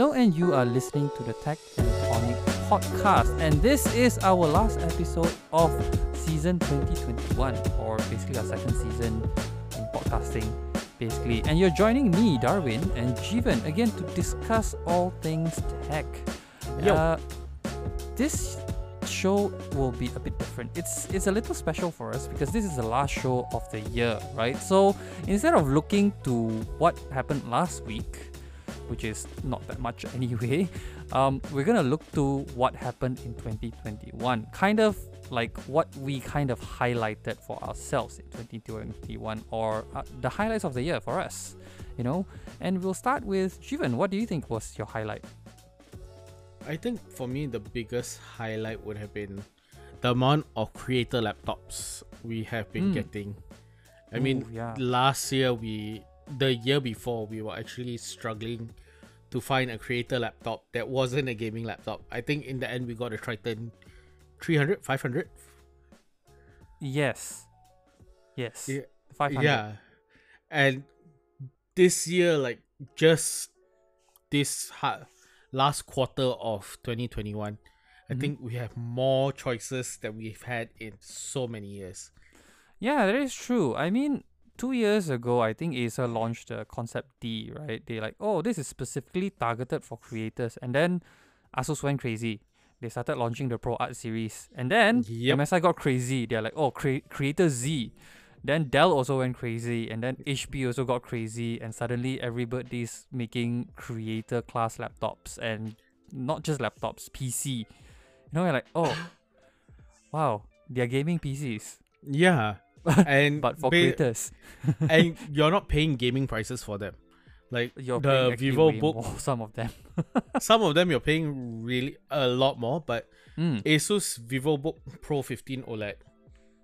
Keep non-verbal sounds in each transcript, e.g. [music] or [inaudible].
Hello, and you are listening to the Tech and Tonic podcast, and this is our last episode of season 2021, or basically our second season in podcasting, basically. And you're joining me, Darwin, and Jeevan again to discuss all things tech. Yo. Uh, this show will be a bit different. It's it's a little special for us because this is the last show of the year, right? So instead of looking to what happened last week, which is not that much [laughs] anyway, um, we're gonna look to what happened in 2021. Kind of like what we kind of highlighted for ourselves in 2021, or uh, the highlights of the year for us, you know. And we'll start with Jeevan. What do you think was your highlight? I think for me the biggest highlight would have been the amount of creator laptops we have been Mm. getting. I mean, Ooh, yeah. last year we, the year before, we were actually struggling to find a creator laptop that wasn't a gaming laptop. I think in the end we got a Triton 300, 500. Yes. Yes. Yeah, 500. Yeah, and this year, like just this ha- last quarter of 2021, I Mhm. think we have more choices that we've had in so many years. Yeah, that is true. I mean, two years ago, I think Acer launched the Concept D, right? They like, oh, this is specifically targeted for creators. And then Asus went crazy. They started launching the Pro Art series. And then Yep. MSI got crazy. They're like, oh, cre- Creator Z. Then Dell also went crazy. And then HP also got crazy. And suddenly everybody's making creator class laptops. And not just laptops, PC. You know, you're like, oh, [gasps] wow, they're gaming PCs. Yeah, [laughs] and But for ba- creators. [laughs] and [laughs] you're not paying gaming prices for them. Like You're the Vivo Book, more, some of them. some of them you're paying really a lot more, but Mm. Asus VivoBook Pro 15 OLED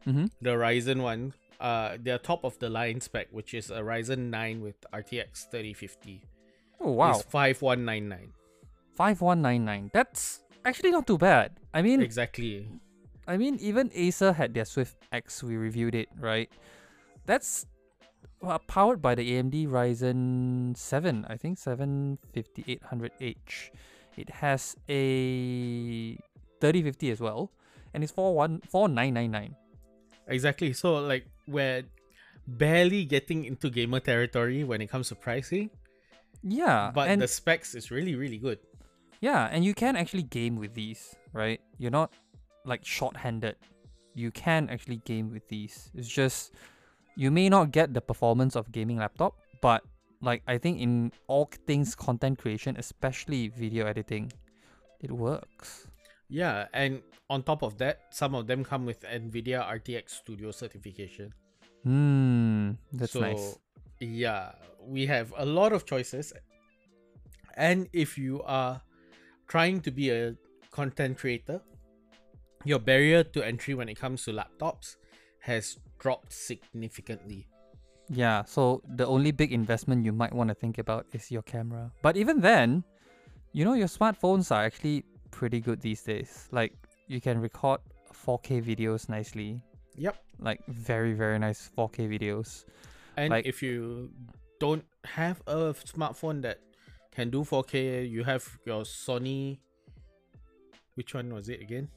Mm-hmm. the Ryzen one, uh, their top of the line spec, which is a Ryzen 9 with RTX 3050, Oh wow, is 5199. five one nine nine. That's actually not too bad. I mean, Exactly. I mean, even Acer had their Swift X. We reviewed it, right? That's uh, powered by the AMD Ryzen 7. I think 7800H. It has a 3050 as well, and it's for one four nine nine nine. Exactly. So like we're barely getting into gamer territory when it comes to pricing, Yeah, but the specs is really really good. Yeah, and you can actually game with these, right? You're not like short-handed. You can actually game with these. It's just you may not get the performance of gaming laptop, but like I think in all things content creation, especially video editing, it works. Yeah, and on top of that, some of them come with Nvidia RTX Studio certification. Hmm, that's so, nice. Yeah, we have a lot of choices. And if you are trying to be a content creator, your barrier to entry when it comes to laptops has dropped significantly. Yeah, so the only big investment you might want to think about is your camera. But even then, you know, your smartphones are actually pretty good these days. Like, you can record 4K videos nicely. Yep. Like, very, very nice 4K videos. And Like- if you don't have a smartphone that can do 4K, you have your Sony. Which one was it again?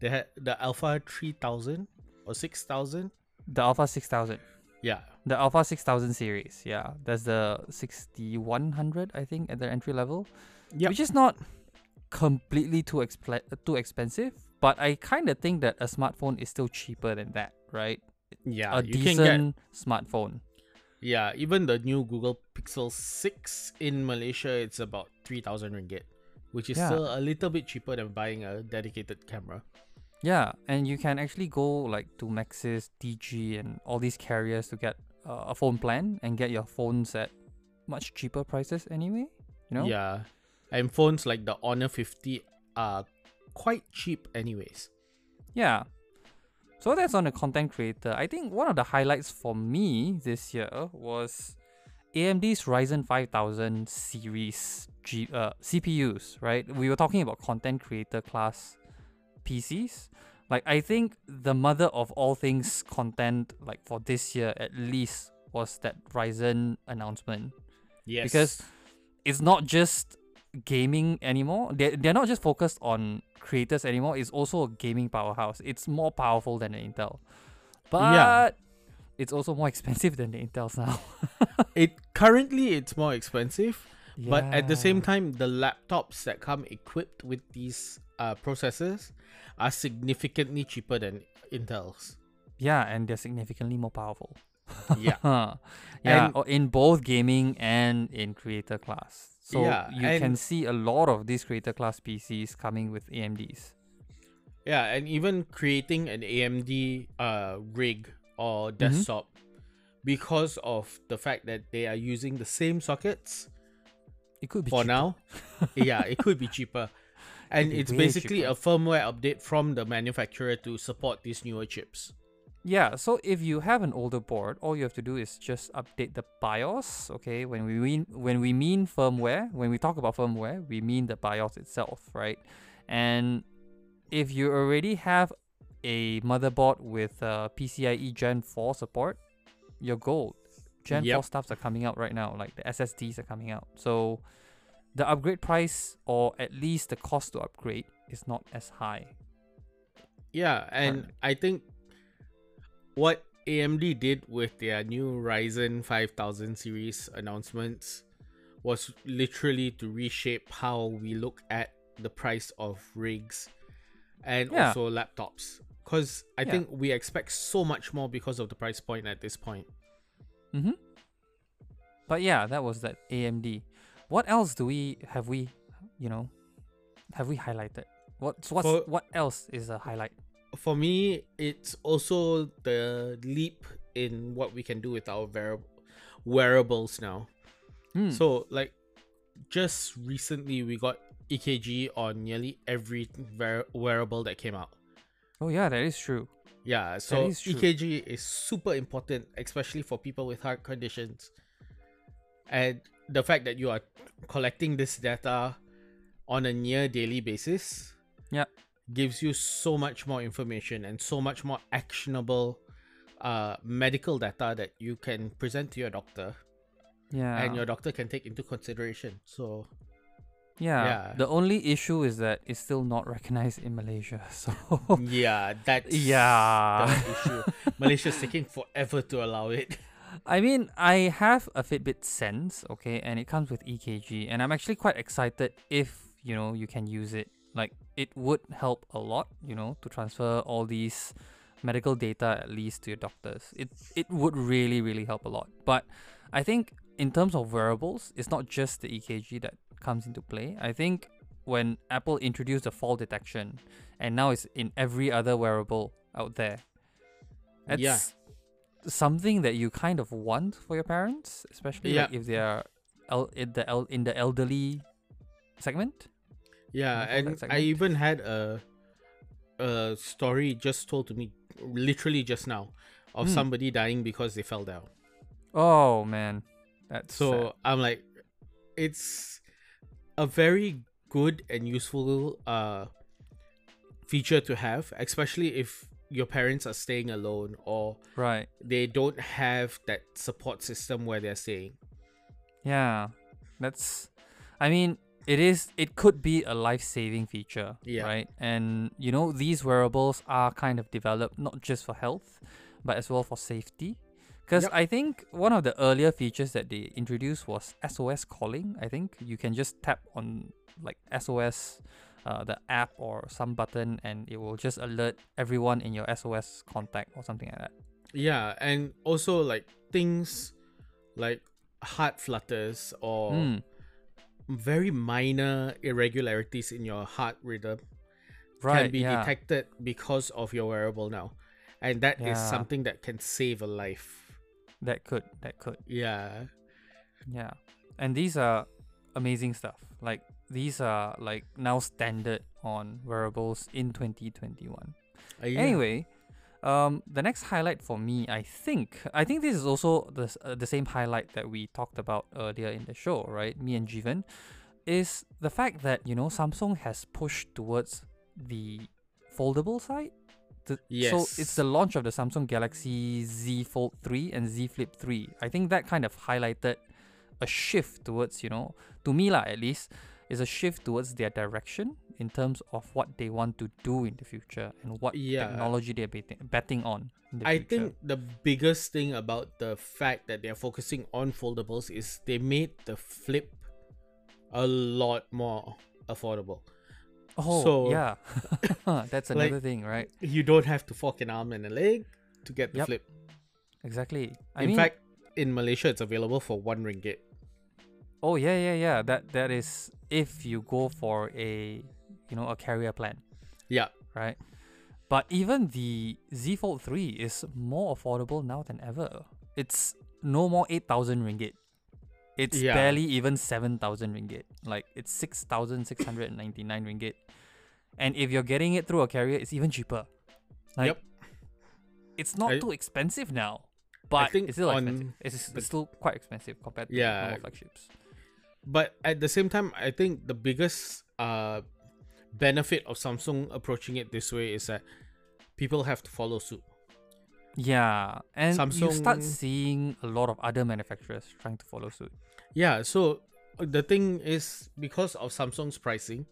They had the Alpha 3000 or 6000. The Alpha 6000. Yeah. The Alpha 6000 series. Yeah, that's the 6100, I think, at the entry level. Yeah. Which is not completely too, expl- too expensive. But I kind of think that a smartphone is still cheaper than that, right? Yeah. a you can get decent smartphone. Yeah, even the new Google Pixel 6 in Malaysia, it's about 3000 ringgit, which is Yeah. still a little bit cheaper than buying a dedicated camera. Yeah, and you can actually go like to Maxis, Digi, and all these carriers to get uh, a phone plan and get your phones at much cheaper prices anyway. You know? Yeah. And phones like the Honor 50 are quite cheap, anyways. Yeah. So that's on the content creator. I think one of the highlights for me this year was AMD's Ryzen 5000 series G, uh, CPUs, right? We were talking about content creator class PCs. Like I think the mother of all things content like for this year at least was that Ryzen announcement. Yes. Because it's not just gaming anymore. They they're not just focused on creators anymore. It's also a gaming powerhouse. It's more powerful than the Intel, but Yeah. it's also more expensive than the Intels now. [laughs] It currently it's more expensive, but at the same time, the laptops that come equipped with these uh, processors are significantly cheaper than Intel's. yeah, and they're significantly more powerful. Yeah. [laughs] Yeah, And- in both gaming and in creator class. So Yeah, you can see a lot of these creator class PCs coming with AMDs. Yeah, and even creating an AMD uh, rig or Mm-hmm. desktop because of the fact that they are using the same sockets It could be for cheaper. now. [laughs] yeah, it could be cheaper. And it's basically cheaper. a firmware update from the manufacturer to support these newer chips. Yeah, so if you have an older board, all you have to do is just update the BIOS. Okay, when we mean when we mean firmware, when we talk about firmware, we mean the BIOS itself, right? And if you already have a motherboard with uh, PCIe Gen 4 support, you're gold. Gen 4 Yep. stuffs are coming out right now, like the SSDs are coming out. So the upgrade price, or at least the cost to upgrade, is not as high. Yeah, and. I think what AMD did with their new Ryzen 5000 series announcements was literally to reshape how we look at the price of rigs and Yeah. also laptops. Because I Yeah. think we expect so much more because of the price point at this point. Mm-hmm. But yeah, that was that AMD. What else do we have we, you know, have we highlighted? What's what's For- what else is a highlight? For me, it's also the leap in what we can do with our wear- wearables now. Hmm. So like just recently we got EKG on nearly every wear- wearable that came out. oh yeah, that is true. Yeah, so is true. EKG is super important, especially for people with heart conditions. And the fact that you are collecting this data on a near daily basis Yeah. gives you so much more information and so much more actionable uh, medical data that you can present to your doctor Yeah. and your doctor can take into consideration. So yeah. yeah. The only issue is that it's still not recognized in Malaysia. [laughs] So yeah, that's yeah. the issue. Malaysia's taking forever to allow it. I mean, I have a Fitbit Sense, okay, and it comes with EKG, and I'm actually quite excited if you know you can use it. Like, it would help a lot, you know, to transfer all these medical data at least to your doctors. It it would really really help a lot. But I think in terms of wearables, it's not just the EKG that comes into play. I think when Apple introduced the fall detection, and now it's in every other wearable out there. It's Yeah. Something that you kind of want for your parents, especially like if they are el- in the el- in the elderly segment. Yeah, and that I even had a a story just told to me literally just now of Hmm. somebody dying because they fell down. Oh man, that's So sad. I'm like, it's a very good and useful uh feature to have, especially if your parents are staying alone or right. they don't have that support system where they're staying. Yeah, that's. I mean, it is. It could be a life-saving feature, Yeah. right? And you know, these wearables are kind of developed not just for health, but as well for safety. Because Yep. I think one of the earlier features that they introduced was SOS calling. I think you can just tap on like SOS, uh, the app or some button, and it will just alert everyone in your SOS contact or something like that. Yeah, and also like things like heart flutters or Mm, very minor irregularities in your heart rhythm right. can be yeah. detected because of your wearable now. And that is Yeah. something that can save a life. That could. That could. Yeah. Yeah. And these are amazing stuff. Like these are like now standard on wearables in 2021. Uh, yeah. Anyway, um the next highlight for me, I think, I think this is also the uh, the same highlight that we talked about earlier in the show, right? Me and Jeevan is the fact that, you know, Samsung has pushed towards the foldable side. The, So it's the launch of the Samsung Galaxy Z Fold 3 and Z Flip 3. I think that kind of highlighted a shift towards, you know, to me lah at least, is a shift towards their direction in terms of what they want to do in the future and what Yeah. technology they're betting, betting on. In the I future. think the biggest thing about the fact that they're focusing on foldables is they made the flip a lot more affordable. Oh, so, yeah. [laughs] [laughs] That's like- another thing, right? You don't have to fork an arm and a leg to get the Yep. flip. Exactly. I in mean, fact, in Malaysia, it's available for one ringgit. oh yeah, yeah, yeah. That that is if you go for a you know a carrier plan, Yeah, right? But even the Z Fold 3 is more affordable now than ever. It's no more 8,000 ringgit. It's Yeah. barely even 7,000 ringgit. Like it's 6,699 ringgit. And if you're getting it through a carrier, it's even cheaper. Like, Yep. It's not I- too expensive now. But I think it's still expensive. It's, it's still quite expensive compared to Yeah. normal flagships. But at the same time, I think the biggest uh benefit of Samsung approaching it this way is that people have to follow suit. Yeah, and you start seeing a lot of other manufacturers trying to follow suit. Yeah, so uh, the thing is because of Samsung's pricing,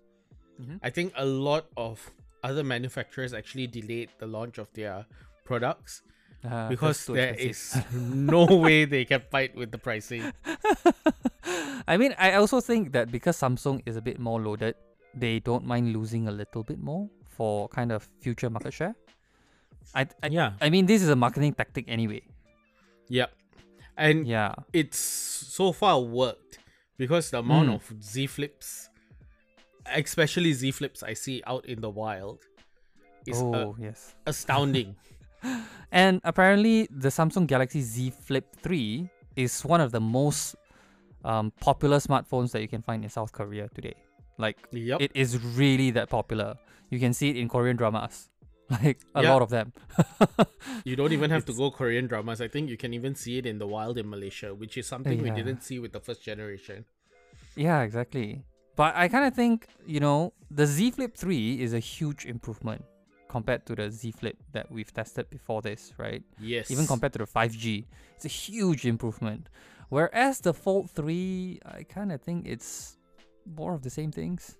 Mhm. I think a lot of other manufacturers actually delayed the launch of their products Uh, because there expensive. is [laughs] no way they can fight with the pricing. [laughs] I mean, I also think that because Samsung is a bit more loaded, they don't mind losing a little bit more for kind of future market share. I, I, yeah, I mean, this is a marketing tactic anyway. yeah, and Yeah, it's so far worked because the amount Mm. of Z flips, especially Z flips I see out in the wild, is oh yes. astounding. [laughs] [laughs] And apparently, the Samsung Galaxy Z Flip 3 is one of the most um, popular smartphones that you can find in South Korea today. Like, yep. it is really that popular. You can see it in Korean dramas, [laughs] like a Yeah. lot of them. You don't even have to go Korean dramas. I think you can even see it in the wild in Malaysia, which is something we didn't see with the first generation. Yeah, exactly. But I kind of think, you know, the Z Flip 3 is a huge improvement compared to the Z Flip that we've tested before this, right? Yes. Even compared to the 5G, it's a huge improvement. Whereas the Fold 3, I kind of think it's more of the same things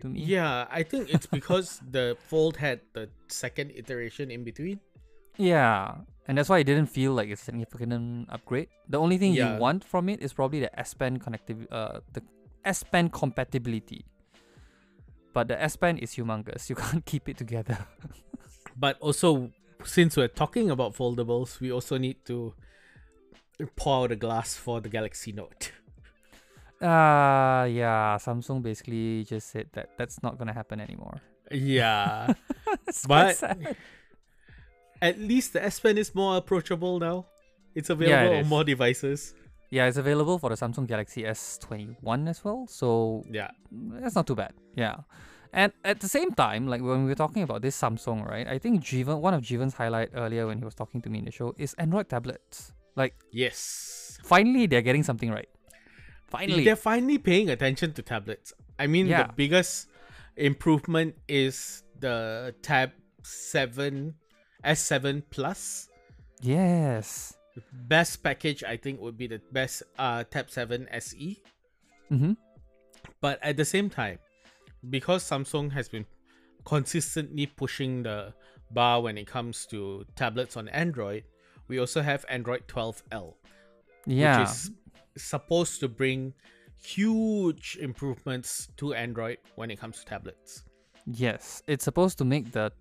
to me. Yeah, I think it's because [laughs] the Fold had the second iteration in between. Yeah. And that's why it didn't feel like a significant upgrade. The only thing Yeah. you want from it is probably the S Pen connectiv- uh the S Pen compatibility. But the S Pen is humongous. [laughs] You can't keep it together. But also, since we're talking about foldables, we also need to pour out a glass for the Galaxy Note. [laughs] Uh yeah, Samsung basically just said that that's not gonna happen anymore. Yeah, [laughs] But- at least the S Pen is more approachable now. It's Yeah, it available on more devices. Yeah, it's available for the Samsung Galaxy S21 as well. So Yeah, that's not too bad. Yeah. And at the same time, like when we were talking about this Samsung, right? I think Jeevan, one of Jeevan's highlight earlier when he was talking to me in the show is Android tablets. Like yes. finally they're getting something right. Finally. They're finally paying attention to tablets. I mean, Yeah. the biggest improvement is the Tab 7, S7 Plus. yes. Best package, I think, would be the best uh, Tab 7 SE. Mm-hmm. But at the same time, because Samsung has been consistently pushing the bar when it comes to tablets on Android, we also have Android 12L, Yeah. which is supposed to bring huge improvements to Android when it comes to tablets. Yes, it's supposed to make the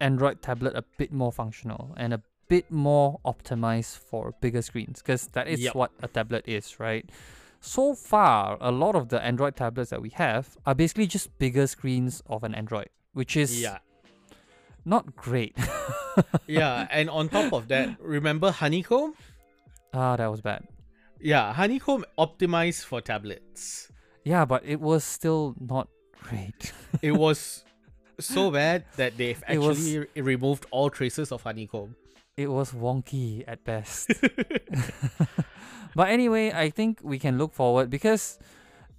Android tablet a bit more functional and a bit more optimized for bigger screens because that is Yep. what a tablet is, right? So far, a lot of the Android tablets that we have are basically just bigger screens of an Android, which is Yeah. Not great. [laughs] Yeah, and on top of that, remember Honeycomb? ah, that was bad. Yeah, Honeycomb optimized for tablets. Yeah, but it was still not great. [laughs] It was so bad that they've was- actually re- removed all traces of Honeycomb. it was wonky at best. [laughs] but anyway, I think we can look forward because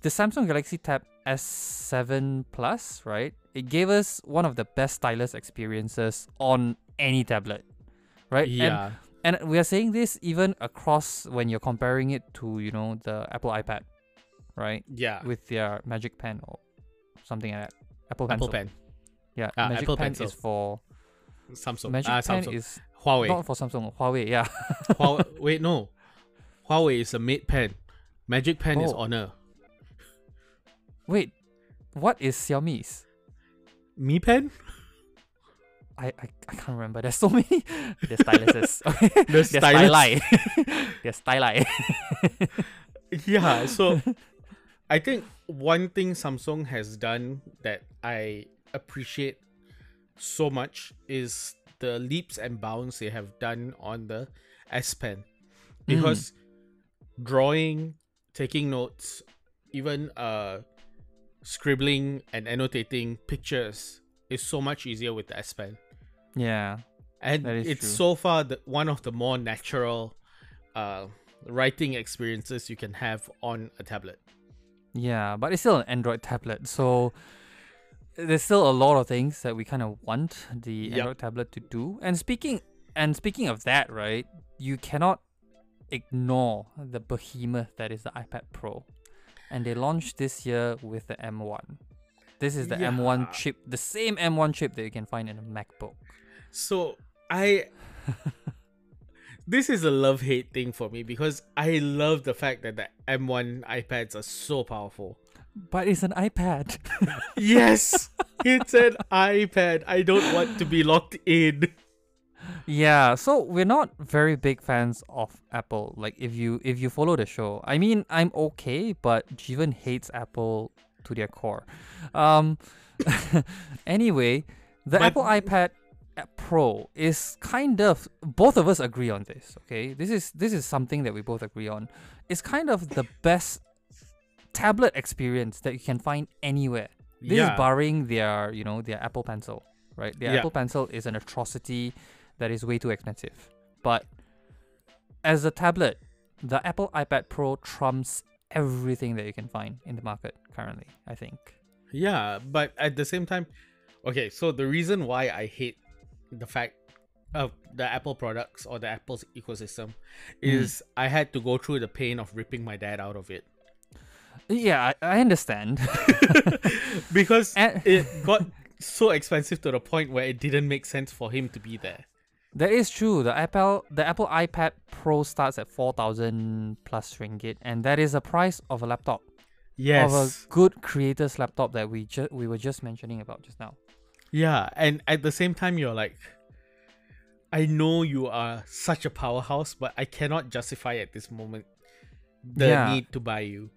the Samsung Galaxy Tab S7 Plus, right? It gave us one of the best stylus experiences on any tablet, right? And, Yeah. and we are saying this even across when you're comparing it to, you know, the Apple iPad. right? Yeah. With their Magic Pen or something like that. Apple Pencil. Apple Pen. Yeah, Ah, Magic Apple Pen Pencil. is for Samsung. Magic ah, Pen Samsung. is Huawei. not for Samsung. Huawei, yeah. Huawei. [laughs] Wait, no. Huawei is a Mate Pen. Magic Pen is Oh. Honor. Wait, what is Xiaomi's? Mi Pen? I, I, I can't remember. There's so many. [laughs] There's styluses. [laughs] Okay. There's stylus. styli. [laughs] There's styli. Yeah, so I think one thing Samsung has done that I appreciate so much is the leaps and bounds they have done on the S Pen. Because drawing, taking notes, even uh scribbling and annotating pictures is so much easier with the S Pen. yeah. and it's true. so far the, one of the more natural uh, writing experiences you can have on a tablet. Yeah, but it's still an Android tablet, so there's still a lot of things that we kind of want the Yup. Android tablet to do. And speaking and speaking of that, right, you cannot ignore the behemoth that is the iPad Pro, and they launched this year with the M1. This is the Yeah. M1 chip, the same M1 chip that you can find in a MacBook. So I, this is a love hate thing for me because I love the fact that the M1 iPads are so powerful. But it's an iPad. [laughs] Yes, it's an [laughs] iPad. I don't want to be locked in. Yeah, so we're not very big fans of Apple. Like if you if you follow the show, I mean I'm okay, but Jeevan hates Apple to their core. Um [laughs] anyway, the But- Apple iPad Pro is kind of both of us agree on this, okay? This is this is something that we both agree on. It's kind of the best tablet experience that you can find anywhere. This is barring their, you know, their Apple Pencil, right? Their Yeah. Apple Pencil is an atrocity that is way too expensive. But as a tablet, the Apple iPad Pro trumps everything that you can find in the market currently, I think. Yeah, but at the same time, okay, so the reason why I hate the fact of the Apple products or the Apple's ecosystem hmm. is I had to go through the pain of ripping my dad out of it. Yeah, I, I understand. [laughs] [laughs] because And- it got so expensive to the point where it didn't make sense for him to be there. That is true. The Apple the Apple iPad Pro starts at 4000 plus ringgit and that is the price of a laptop. Yes. Of a good creator's laptop that we just we were just mentioning about just now. Yeah, and at the same time, you're like, I know you are such a powerhouse, but I cannot justify at this moment the Yeah. need to buy you.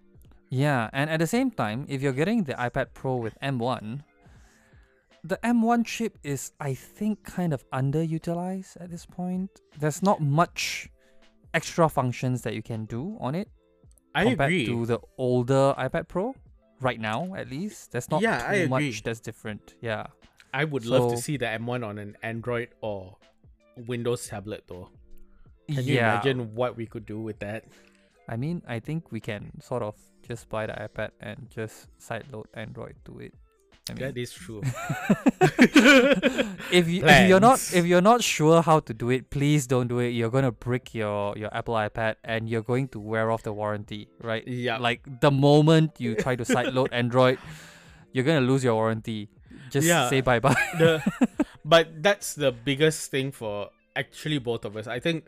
Yeah, and at the same time, if you're getting the iPad Pro with M1, the M1 chip is, I think, kind of underutilized at this point. There's not much extra functions that you can do on it I compared agree. to the older iPad Pro. Right now, at least, there's not Yeah, too I agree. much that's different. Yeah, I would love to see the M1 on an Android or Windows tablet, though. Can you yeah. imagine what we could do with that? I mean, I think we can sort of just buy the iPad and just sideload Android to it. I mean, That is true. [laughs] if you if you're not if you're not sure how to do it, please don't do it. You're gonna break your your Apple iPad and you're going to wear off the warranty, right? Yeah. Like the moment you try to sideload [laughs] Android, you're gonna lose your warranty. Just Yeah. say bye bye. the, but that's the biggest thing for actually both of us. I think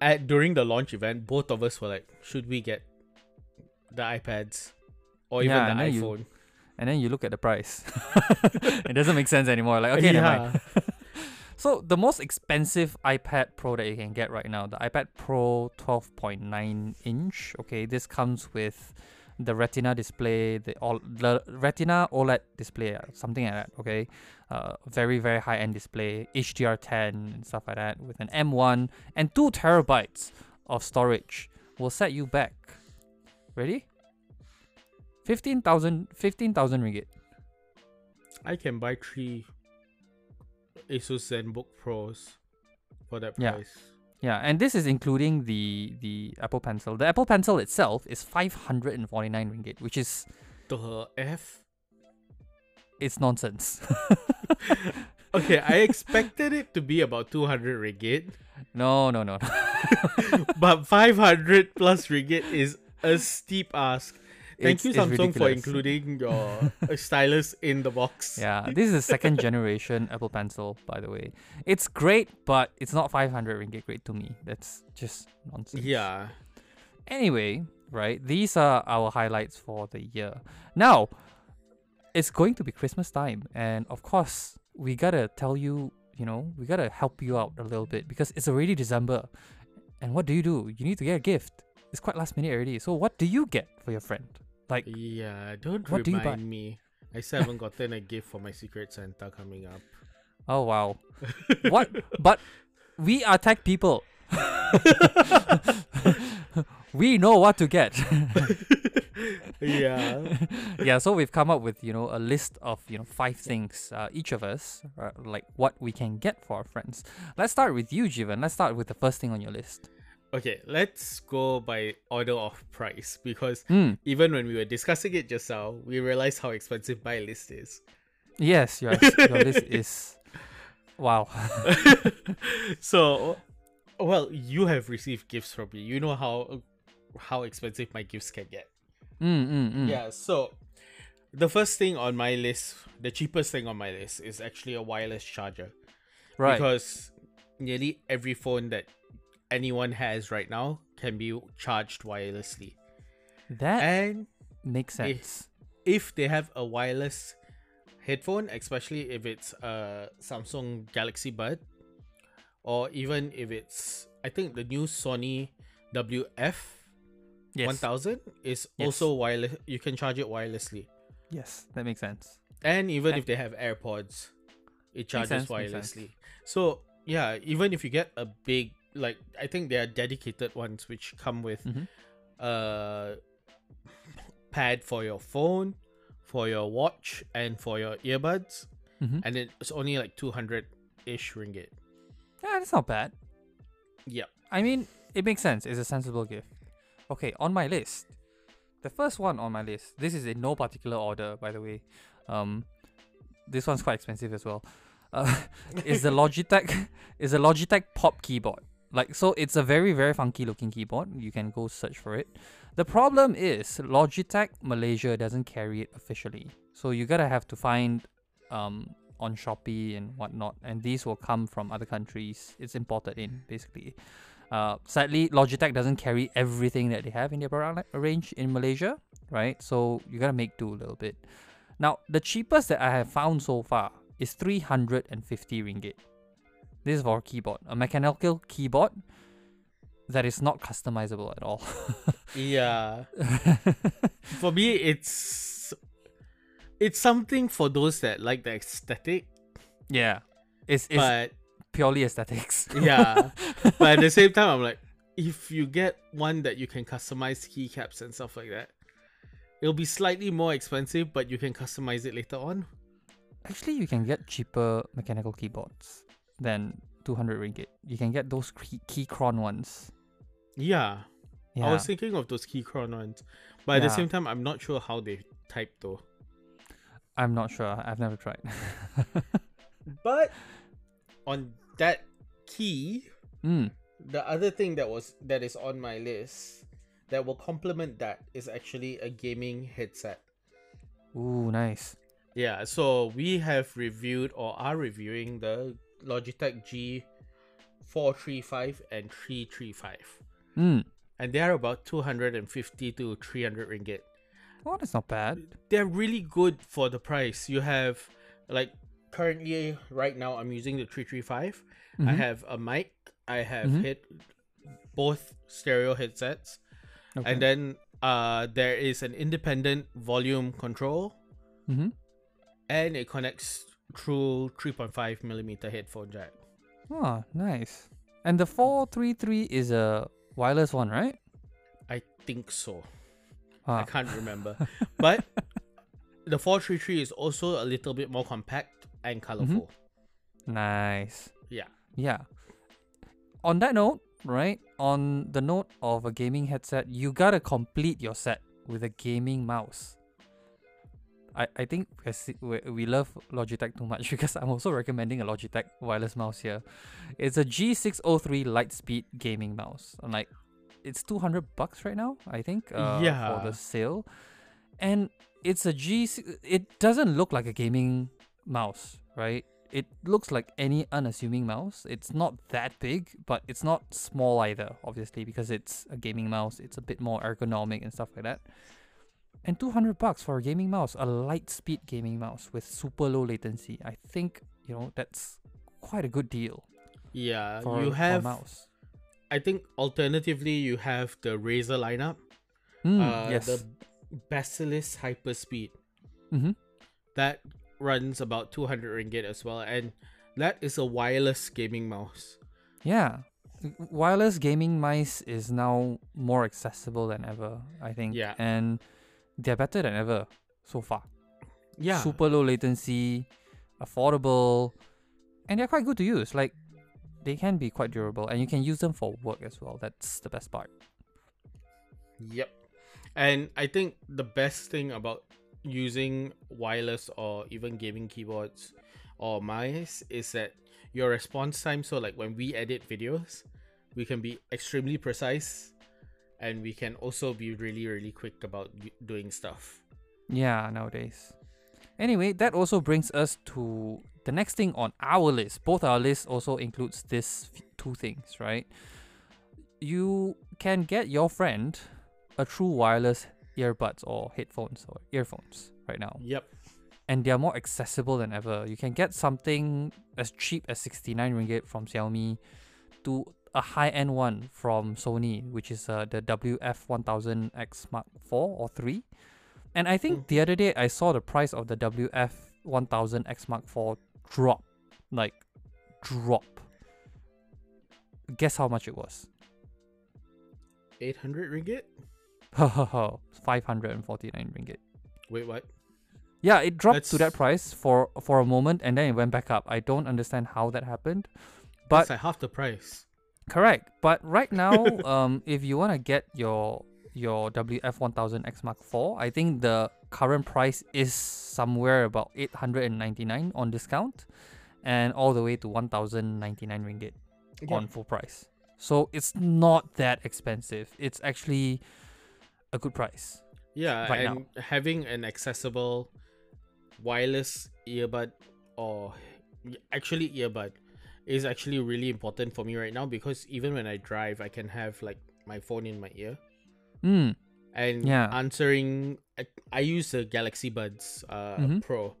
at during the launch event, both of us were like, should we get the iPads or even Yeah, the then you- iPhone? And then you look at the price. [laughs] it doesn't make sense anymore. Like okay, yeah. [laughs] So the most expensive iPad Pro that you can get right now, the iPad Pro 12.9 inch. Okay, this comes with the Retina display, the all the Retina OLED display, uh, something like that. Okay, uh, very very high end display, HDR10 and stuff like that, with an M1 and two terabytes of storage will set you back. Ready? 15,000 15,000 ringgit. I can buy three Asus ZenBook Pros for that Yeah. price. Yeah, and this is including the the Apple Pencil. The Apple Pencil itself is 549 ringgit, which is The F. it's nonsense. [laughs] Okay, I expected it to be about 200 ringgit, no, no, no. no. [laughs] but 500 plus ringgit is a steep ask. Thank It's- you, Samsung, for including your [laughs] uh, stylus in the box. Yeah, this is a second [laughs] generation Apple Pencil, by the way. It's great, but it's not 500 ringgit great to me. That's just nonsense. Yeah. Anyway, right, these are our highlights for the year. Now, it's going to be Christmas time, and of course, we gotta tell you, you know, we gotta help you out a little bit because it's already December. And what do you do? You need to get a gift. It's quite last minute already. So, what do you get for your friend? Like, Yeah, don't What do you buy? remind me. I still haven't gotten a gift for my Secret Santa coming up. oh wow, [laughs] what? But we are tech people. [laughs] we know what to get. [laughs] yeah. yeah, so we've come up with you know a list of you know five things uh, each of us uh, like what we can get for our friends. Let's start with you, Jeevan. Let's start with the first thing on your list. Okay, let's go by order of price because Mm, even when we were discussing it just now, we realized how expensive my list is. yes, your your list [laughs] is wow. [laughs] so, well, you have received gifts from me. You know how how expensive my gifts can get. Mm, mm, mm. Yeah, so the first thing on my list, the cheapest thing on my list is actually a wireless charger. right. Because nearly every phone that anyone has right now can be charged wirelessly. that And makes sense. if they have a wireless headphone, especially if it's a Samsung Galaxy Bud, or even if it's, I think the new Sony WF Yes, 1000 is Yes. also wireless. You can charge it wirelessly. yes, that makes sense. And even And- if they have AirPods, it charges sense. wirelessly. So yeah, even if you get a big like I think there are dedicated ones which come with Mhm. uh pad for your phone, for your watch, and for your earbuds, Mm-hmm. and it's only like two hundred ish ringgit. Yeah, that's not bad. Yep. I mean, it makes sense. It's a sensible gift. Okay, on my list, the first one on my list. This is in no particular order, by the way. Um, this one's quite expensive as well. Uh, [laughs] is the Logitech [laughs] is a Logitech Pop keyboard. Like so, it's a very very funky looking keyboard. You can go search for it. The problem is Logitech Malaysia doesn't carry it officially, so you gotta have to find um on Shopee and whatnot, and these will come from other countries. It's imported in basically. Uh, sadly, Logitech doesn't carry everything that they have in their product range in Malaysia, right? So you gotta make do a little bit. Now, the cheapest that I have found so far is 350 ringgit. This is for a keyboard, a mechanical keyboard that is not customizable at all. [laughs] Yeah. for me, it's it's something for those that like the aesthetic, yeah, it's, it's but purely aesthetics. [laughs] yeah but at the same time i'm like if you get one that you can customize keycaps and stuff like that it'll be slightly more expensive but you can customize it later on Actually, you can get cheaper mechanical keyboards than 200 ringgit. You can get those key- Keychron ones. yeah, Yeah. i was thinking of those keychron ones but at the same time i'm not sure how they type though I'm not sure. I've never tried. [laughs] but on that key mm. the other thing that was that is on my list that will complement that is actually a gaming headset Ooh, nice. Yeah, so we have reviewed or are reviewing the Logitech G435 and 335. Mm. And they are about 250 to 300 ringgit. Oh, that's not bad. They're really good for the price. You have, like, currently, right now, I'm using the 335. I Mhm. have a mic, I have Mhm. hit both stereo headsets, Okay. and then uh, there is an independent volume control mm-hmm. and it connects through 3.5 millimeter headphone jack. Oh, nice. And the 433 is a wireless one, right? I think so. Ah. I can't remember. [laughs] but the 433 is also a little bit more compact and colorful. Nice. Yeah. Yeah. On that note, right? On the note of a gaming headset, you gotta complete your set with a gaming mouse. I, I think we, we love Logitech too much [laughs] because I'm also recommending a Logitech wireless mouse here. It's a G603 Lightspeed gaming mouse. And like, it's 200 bucks right now, I think, uh, Yeah. for the sale. and it's a G. It doesn't look like a gaming mouse, right? It looks like any unassuming mouse. It's not that big, but it's not small either, obviously, because it's a gaming mouse. It's a bit more ergonomic and stuff like that. And 200 bucks for a gaming mouse, a light speed gaming mouse with super low latency. I think, you know, that's quite a good deal Yeah, for, you have. a mouse. I think alternatively, you have the Razer lineup. Mm, uh, yes. The Basilisk Hyperspeed. mm-hmm. That runs about 200 ringgit as well. And that is a wireless gaming mouse. Yeah. Wireless gaming mice is now more accessible than ever, I think. Yeah. And they're better than ever so far. Yeah. Super low latency, affordable, and they're quite good to use. Like they can be quite durable and you can use them for work as well. That's the best part. Yep. And I think the best thing about using wireless or even gaming keyboards or mice is that your response time. So, like when we edit videos, we can be extremely precise and we can also be really, really quick about doing stuff. Yeah, nowadays. Anyway, that also brings us to the next thing on our list. Both our lists also includes this two things, right? You can get your friend a true wireless earbuds or headphones or earphones right now. Yep. And they are more accessible than ever. You can get something as cheap as 69 ringgit from Xiaomi to a high-end one from Sony, which is uh, the WF1000X Mark 4 or 3. And I think Mm. the other day I saw the price of the WF1000X Mark 4 drop. Like, drop. Guess how much it was? 800 ringgit? [laughs] 549 ringgit. Wait, what? Yeah, it dropped to that price for for a moment and then it went back up. I don't understand how that happened. But That's like half the price. Correct. But right now, um, [laughs] if you want to get your your WF1000X Mark IV, I think the current price is somewhere about 899 on discount and all the way to 1099 ringgit on full price. So it's not that expensive. It's actually a good price. Yeah, right and having an accessible wireless earbud or actually earbud is actually really important for me right now because even when I drive, I can have like my phone in my ear Mm, and Yeah. answering. I, I use the Galaxy Buds uh, Mhm. Pro.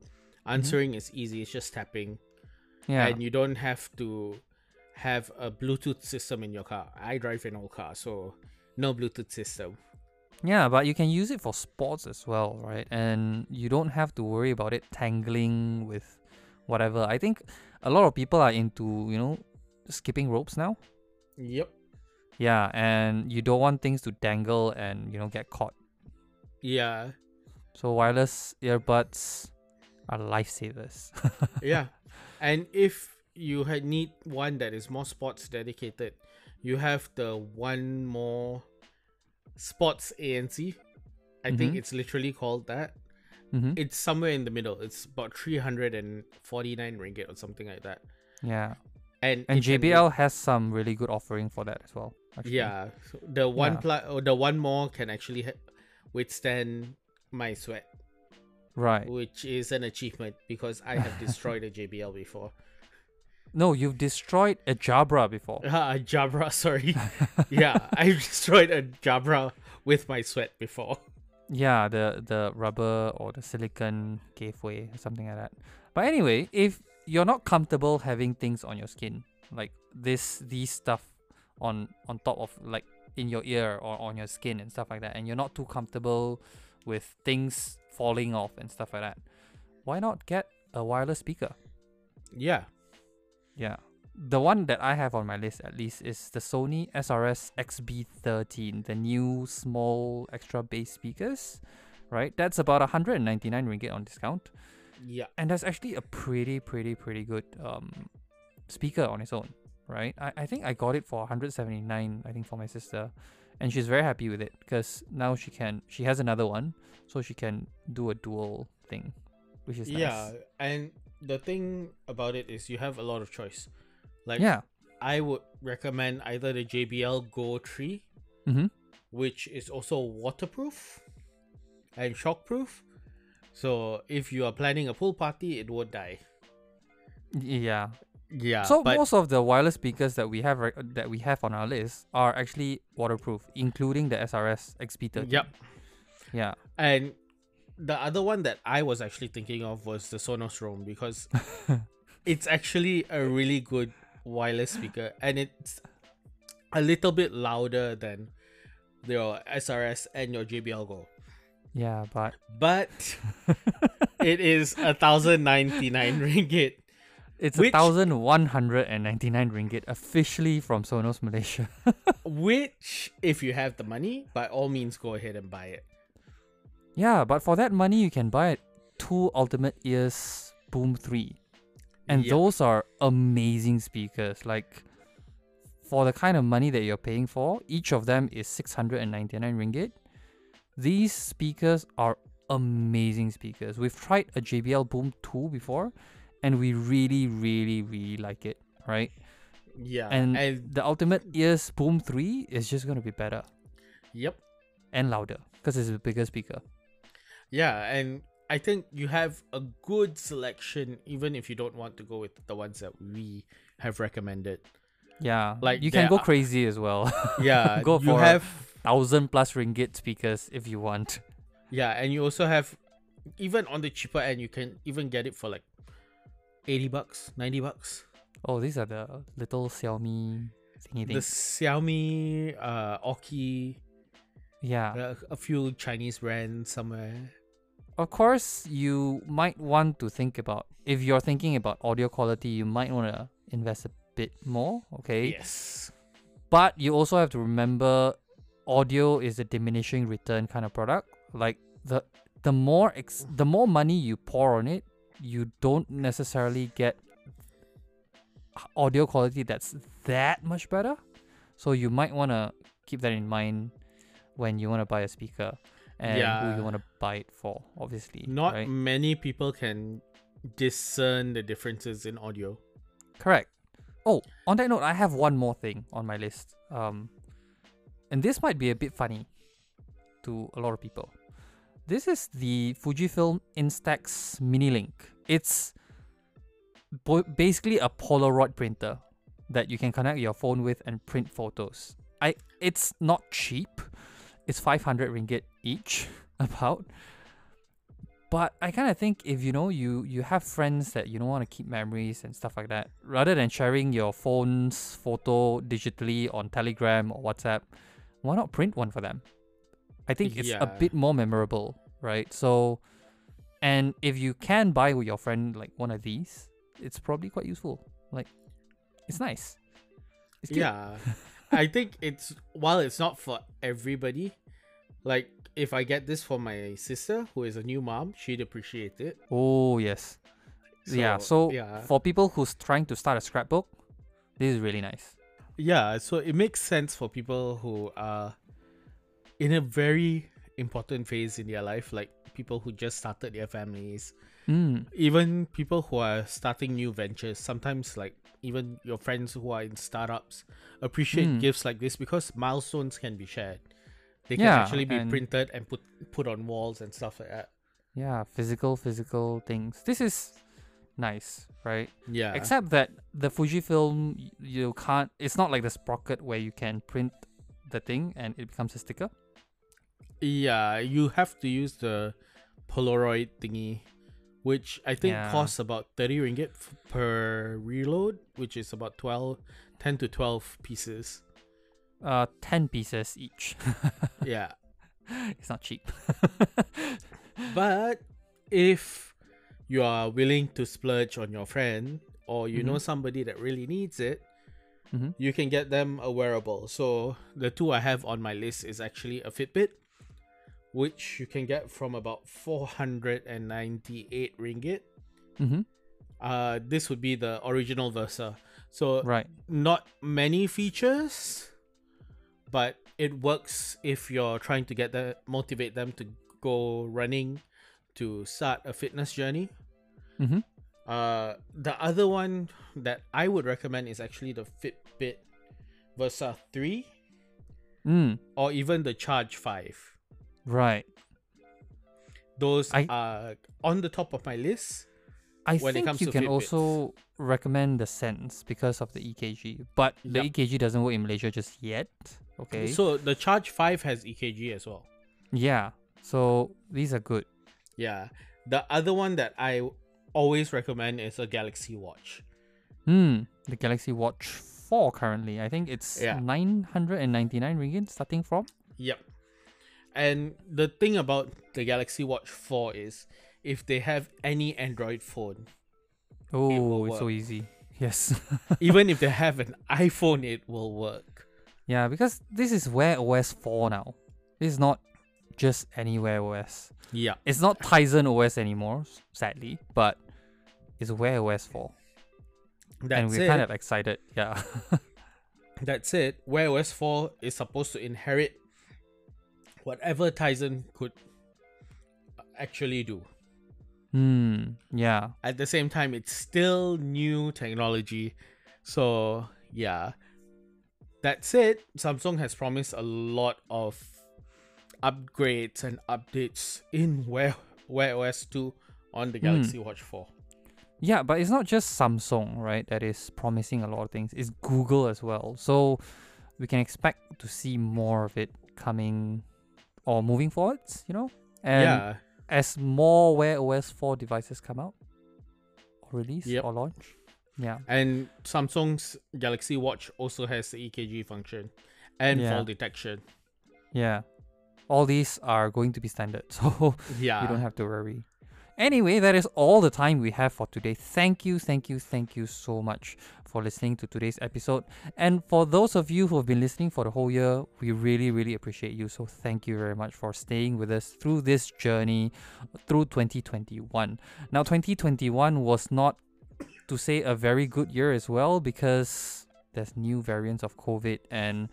Answering is easy; it's just tapping, yeah. and you don't have to have a Bluetooth system in your car. I drive an old car, so no Bluetooth system. Yeah, but you can use it for sports as well, right? And you don't have to worry about it tangling with whatever. I think a lot of people are into, you know, skipping ropes now. Yep. Yeah, and you don't want things to dangle and, you know, get caught. Yeah. So wireless earbuds are lifesavers. [laughs] yeah and if you had need one that is more sports dedicated you have the one more sports anc i think Mhm. it's literally called that hmm it's somewhere in the middle it's about 349 ringgit or something like that Yeah. and And JBL has some really good offering for that as well. Actually. yeah so the one Yeah. or the one more can actually ha- withstand my sweat Right. which is an achievement because i have destroyed a [laughs] jbl before No, you've destroyed a Jabra before. [laughs] Ah, Jabra, sorry. [laughs] yeah, I've destroyed a Jabra with my sweat before. Yeah, the the rubber or the silicon gave way, or something like that. But anyway, if you're not comfortable having things on your skin, like this these stuff on on top of like in your ear or on your skin and stuff like that, and you're not too comfortable with things falling off and stuff like that, why not get a wireless speaker? Yeah. Yeah. The one that I have on my list at least is the Sony SRS XB13, the new small extra bass speakers, right? That's about 199 ringgit on discount. Yeah. And that's actually a pretty, pretty, pretty good um speaker on its own, right? I, I think I got it for 179, I think, for my sister. And she's very happy with it because now she can, she has another one, so she can do a dual thing, which is nice. Yeah. And the thing about it is you have a lot of choice. Like Yeah. I would recommend either the JBL Go 3, Mm-hmm. which is also waterproof. and shockproof. So if you are planning a pool party, it won't die. Yeah. Yeah. so but most of the wireless speakers that we have right, that we have on our list are actually waterproof, including the SRS XP30. Yep. Yeah. And the other one that I was actually thinking of was the Sonos Roam because [laughs] it's actually a really good wireless speaker and it's a little bit louder than your SRS and your JBL Go. Yeah, but But [laughs] it is a thousand ninety nine ringgit. it's a thousand one hundred and ninety nine ringgit officially from Sonos Malaysia. [laughs] Which, if you have the money, by all means go ahead and buy it. yeah, but for that money you can buy two Ultimate Ears Boom 3. And Yep. those are amazing speakers. Like for the kind of money that you're paying for, each of them is 699 ringgit. These speakers are amazing speakers. We've tried a JBL Boom 2 before and we really really really like it, right? Yeah. and, and the Ultimate Ears Boom 3 is just going to be better yep. and louder because it's a bigger speaker. Yeah, and I think you have a good selection even if you don't want to go with the ones that we have recommended. Yeah, Like, you can go are- crazy as well. [laughs] Yeah, Go you for- have Thousand plus ringgit speakers if you want. yeah, and you also have even on the cheaper end you can even get it for like 80 bucks, 90 bucks. Oh, these are the little Xiaomi thingy The. Xiaomi, uh, Oki, Yeah. uh, a few Chinese brands somewhere. Of course, you might want to think about if you're thinking about audio quality, you might want to invest a bit more, okay? Yes. But you also have to remember audio is a diminishing return kind of product. Like the the more ex- the more money you pour on it, you don't necessarily get audio quality that's that much better. So you might want to keep that in mind when you want to buy a speaker and who you want to buy it for, obviously. Not right? many people can discern the differences in audio. Correct. Oh, on that note, I have one more thing on my list. Um, and this might be a bit funny to a lot of people. This is the Fujifilm Instax Mini Link. It's bo- basically a Polaroid printer that you can connect your phone with and print photos. I it's not cheap. It's 500 ringgit each [laughs] about. But I kind of think if you know you you have friends that you don't want to keep memories and stuff like that, rather than sharing your phone's photo digitally on Telegram or WhatsApp, why not print one for them? I think it's a bit more memorable, right? So, and if you can buy with your friend like one of these, it's probably quite useful. Like, it's nice. It's. Yeah. I think it's while it's not for everybody, like if I get this for my sister who is a new mom, she'd appreciate it. Oh yes. yeah. So yeah. for people who's trying to start a scrapbook, this is really nice. Yeah, so it makes sense for people who are in a very important phase in their life, like people who just started their families, Mm. even people who are starting new ventures. Sometimes, like even your friends who are in startups appreciate Mm. gifts like this because milestones can be shared. They can Yeah, actually be and- printed and put put on walls and stuff like that. Yeah, physical, physical things. This is nice, right? Yeah, Except that the Fujifilm, you can't. It's not like the sprocket where you can print the thing and it becomes a sticker. yeah, you have to use the Polaroid thingy, which I think Yeah. costs about thirty ringgit f- per reload, which is about 12, 10 to twelve pieces. Uh, ten pieces each. [laughs] yeah, it's not cheap. [laughs] but if you are willing to splurge on your friend or you know Mhm. somebody that really needs it, Mhm. you can get them a wearable. So the two I have on my list is actually a Fitbit, which you can get from about 498 ringgit. mm-hmm. Uh, this would be the original Versa. So Right. not many features, but it works if you're trying to get the motivate them to go running to start a fitness journey. Mm-hmm. Uh, the other one that I would recommend is actually the Fitbit Versa 3 Mm. or even the Charge 5. Right. those I- are on the top of my list. I when it think you can Fitbits. also recommend the Sense because of the EKG, but the. EKG doesn't work in Malaysia just yet. Okay. So the Charge 5 has EKG as well. yeah. So these are good. Yeah. The other one that I always recommend is a Galaxy Watch. Hmm. The Galaxy Watch 4 currently. I think it's Yeah. 999 ringgit starting from. Yep. And the thing about the Galaxy Watch 4 is if they have any Android phone, Oh, will it's so easy. [laughs] Yes. even if they have an iPhone, it will work. Yeah, because this is Wear OS 4 now. This is not just any Wear OS. Yeah. It's not Tizen OS anymore, sadly, but it's Wear OS 4. That's and we're it. kind of excited. Yeah. [laughs] That's it. Wear OS 4 is supposed to inherit whatever Tizen could actually do. Hmm. Yeah. At the same time, it's still new technology. So, yeah. That's said, Samsung has promised a lot of upgrades and updates in Wear, Wear OS 2 on the Hmm. Galaxy Watch 4. Yeah, but it's not just Samsung, right, that is promising a lot of things. It's Google as well. So we can expect to see more of it coming or moving forwards, you know? And yeah. as more Wear OS 4 devices come out or release Yep. or launch. Yeah. And Samsung's Galaxy Watch also has the EKG function and Yeah. fall detection. Yeah. All these are going to be standard. [laughs] So Yeah. you don't have to worry. Anyway, that is all the time we have for today. Thank you, thank you, thank you so much for listening to today's episode. And for those of you who have been listening for the whole year, we really, really appreciate you. So thank you very much for staying with us through this journey through 2021. Now, 2021 was not to say a very good year as well because there's new variants of COVID and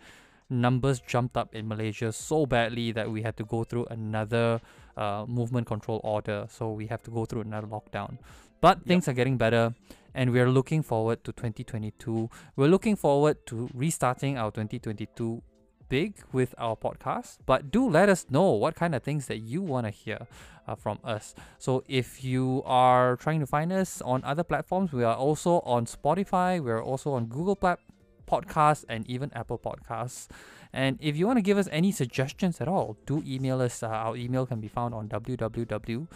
numbers jumped up in Malaysia so badly that we had to go through another uh, movement control order. So we have to go through another lockdown. But things are getting better, and we are looking forward to 2022. We're looking forward to restarting our 2022 big with our podcast. But do let us know what kind of things that you want to hear uh, from us. So if you are trying to find us on other platforms, we are also on Spotify. We're also on Google Plat- Podcasts and even Apple Podcasts. And if you want to give us any suggestions at all, do email us. Uh, our email can be found on www.techn.tv.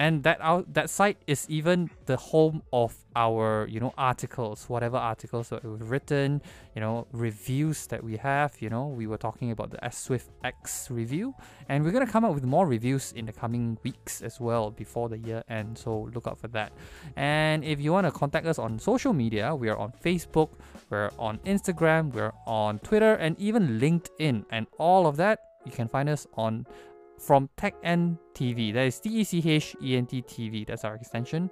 And that our, that site is even the home of our you know articles, whatever articles that we've written, you know reviews that we have. You know we were talking about the S Swift X review, and we're gonna come up with more reviews in the coming weeks as well before the year end. So look out for that. And if you want to contact us on social media, we are on Facebook, we're on Instagram, we're on Twitter, and even LinkedIn. And all of that, you can find us on from TechN TV. That is T E C H E N T TV. That's our extension.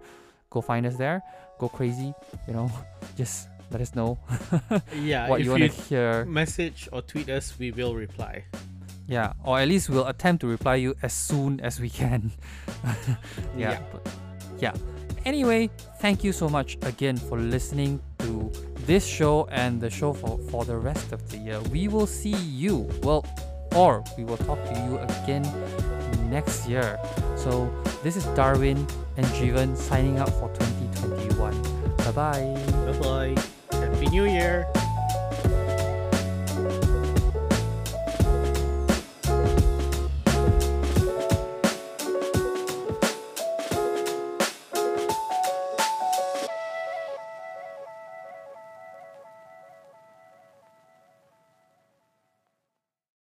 Go find us there. Go crazy. You know, [laughs] just let us know [laughs] Yeah. what you want to hear. message or tweet us, we will reply. Yeah, or at least we'll attempt to reply you as soon as we can. [laughs] yeah, Yeah. But, yeah. Anyway, thank you so much again for listening to this show and the show for, for the rest of the year. We will see you, well, or we will talk to you again next year. So, this is Darwin and Jeevan signing up for 2021. Bye bye. Bye bye. Happy New Year.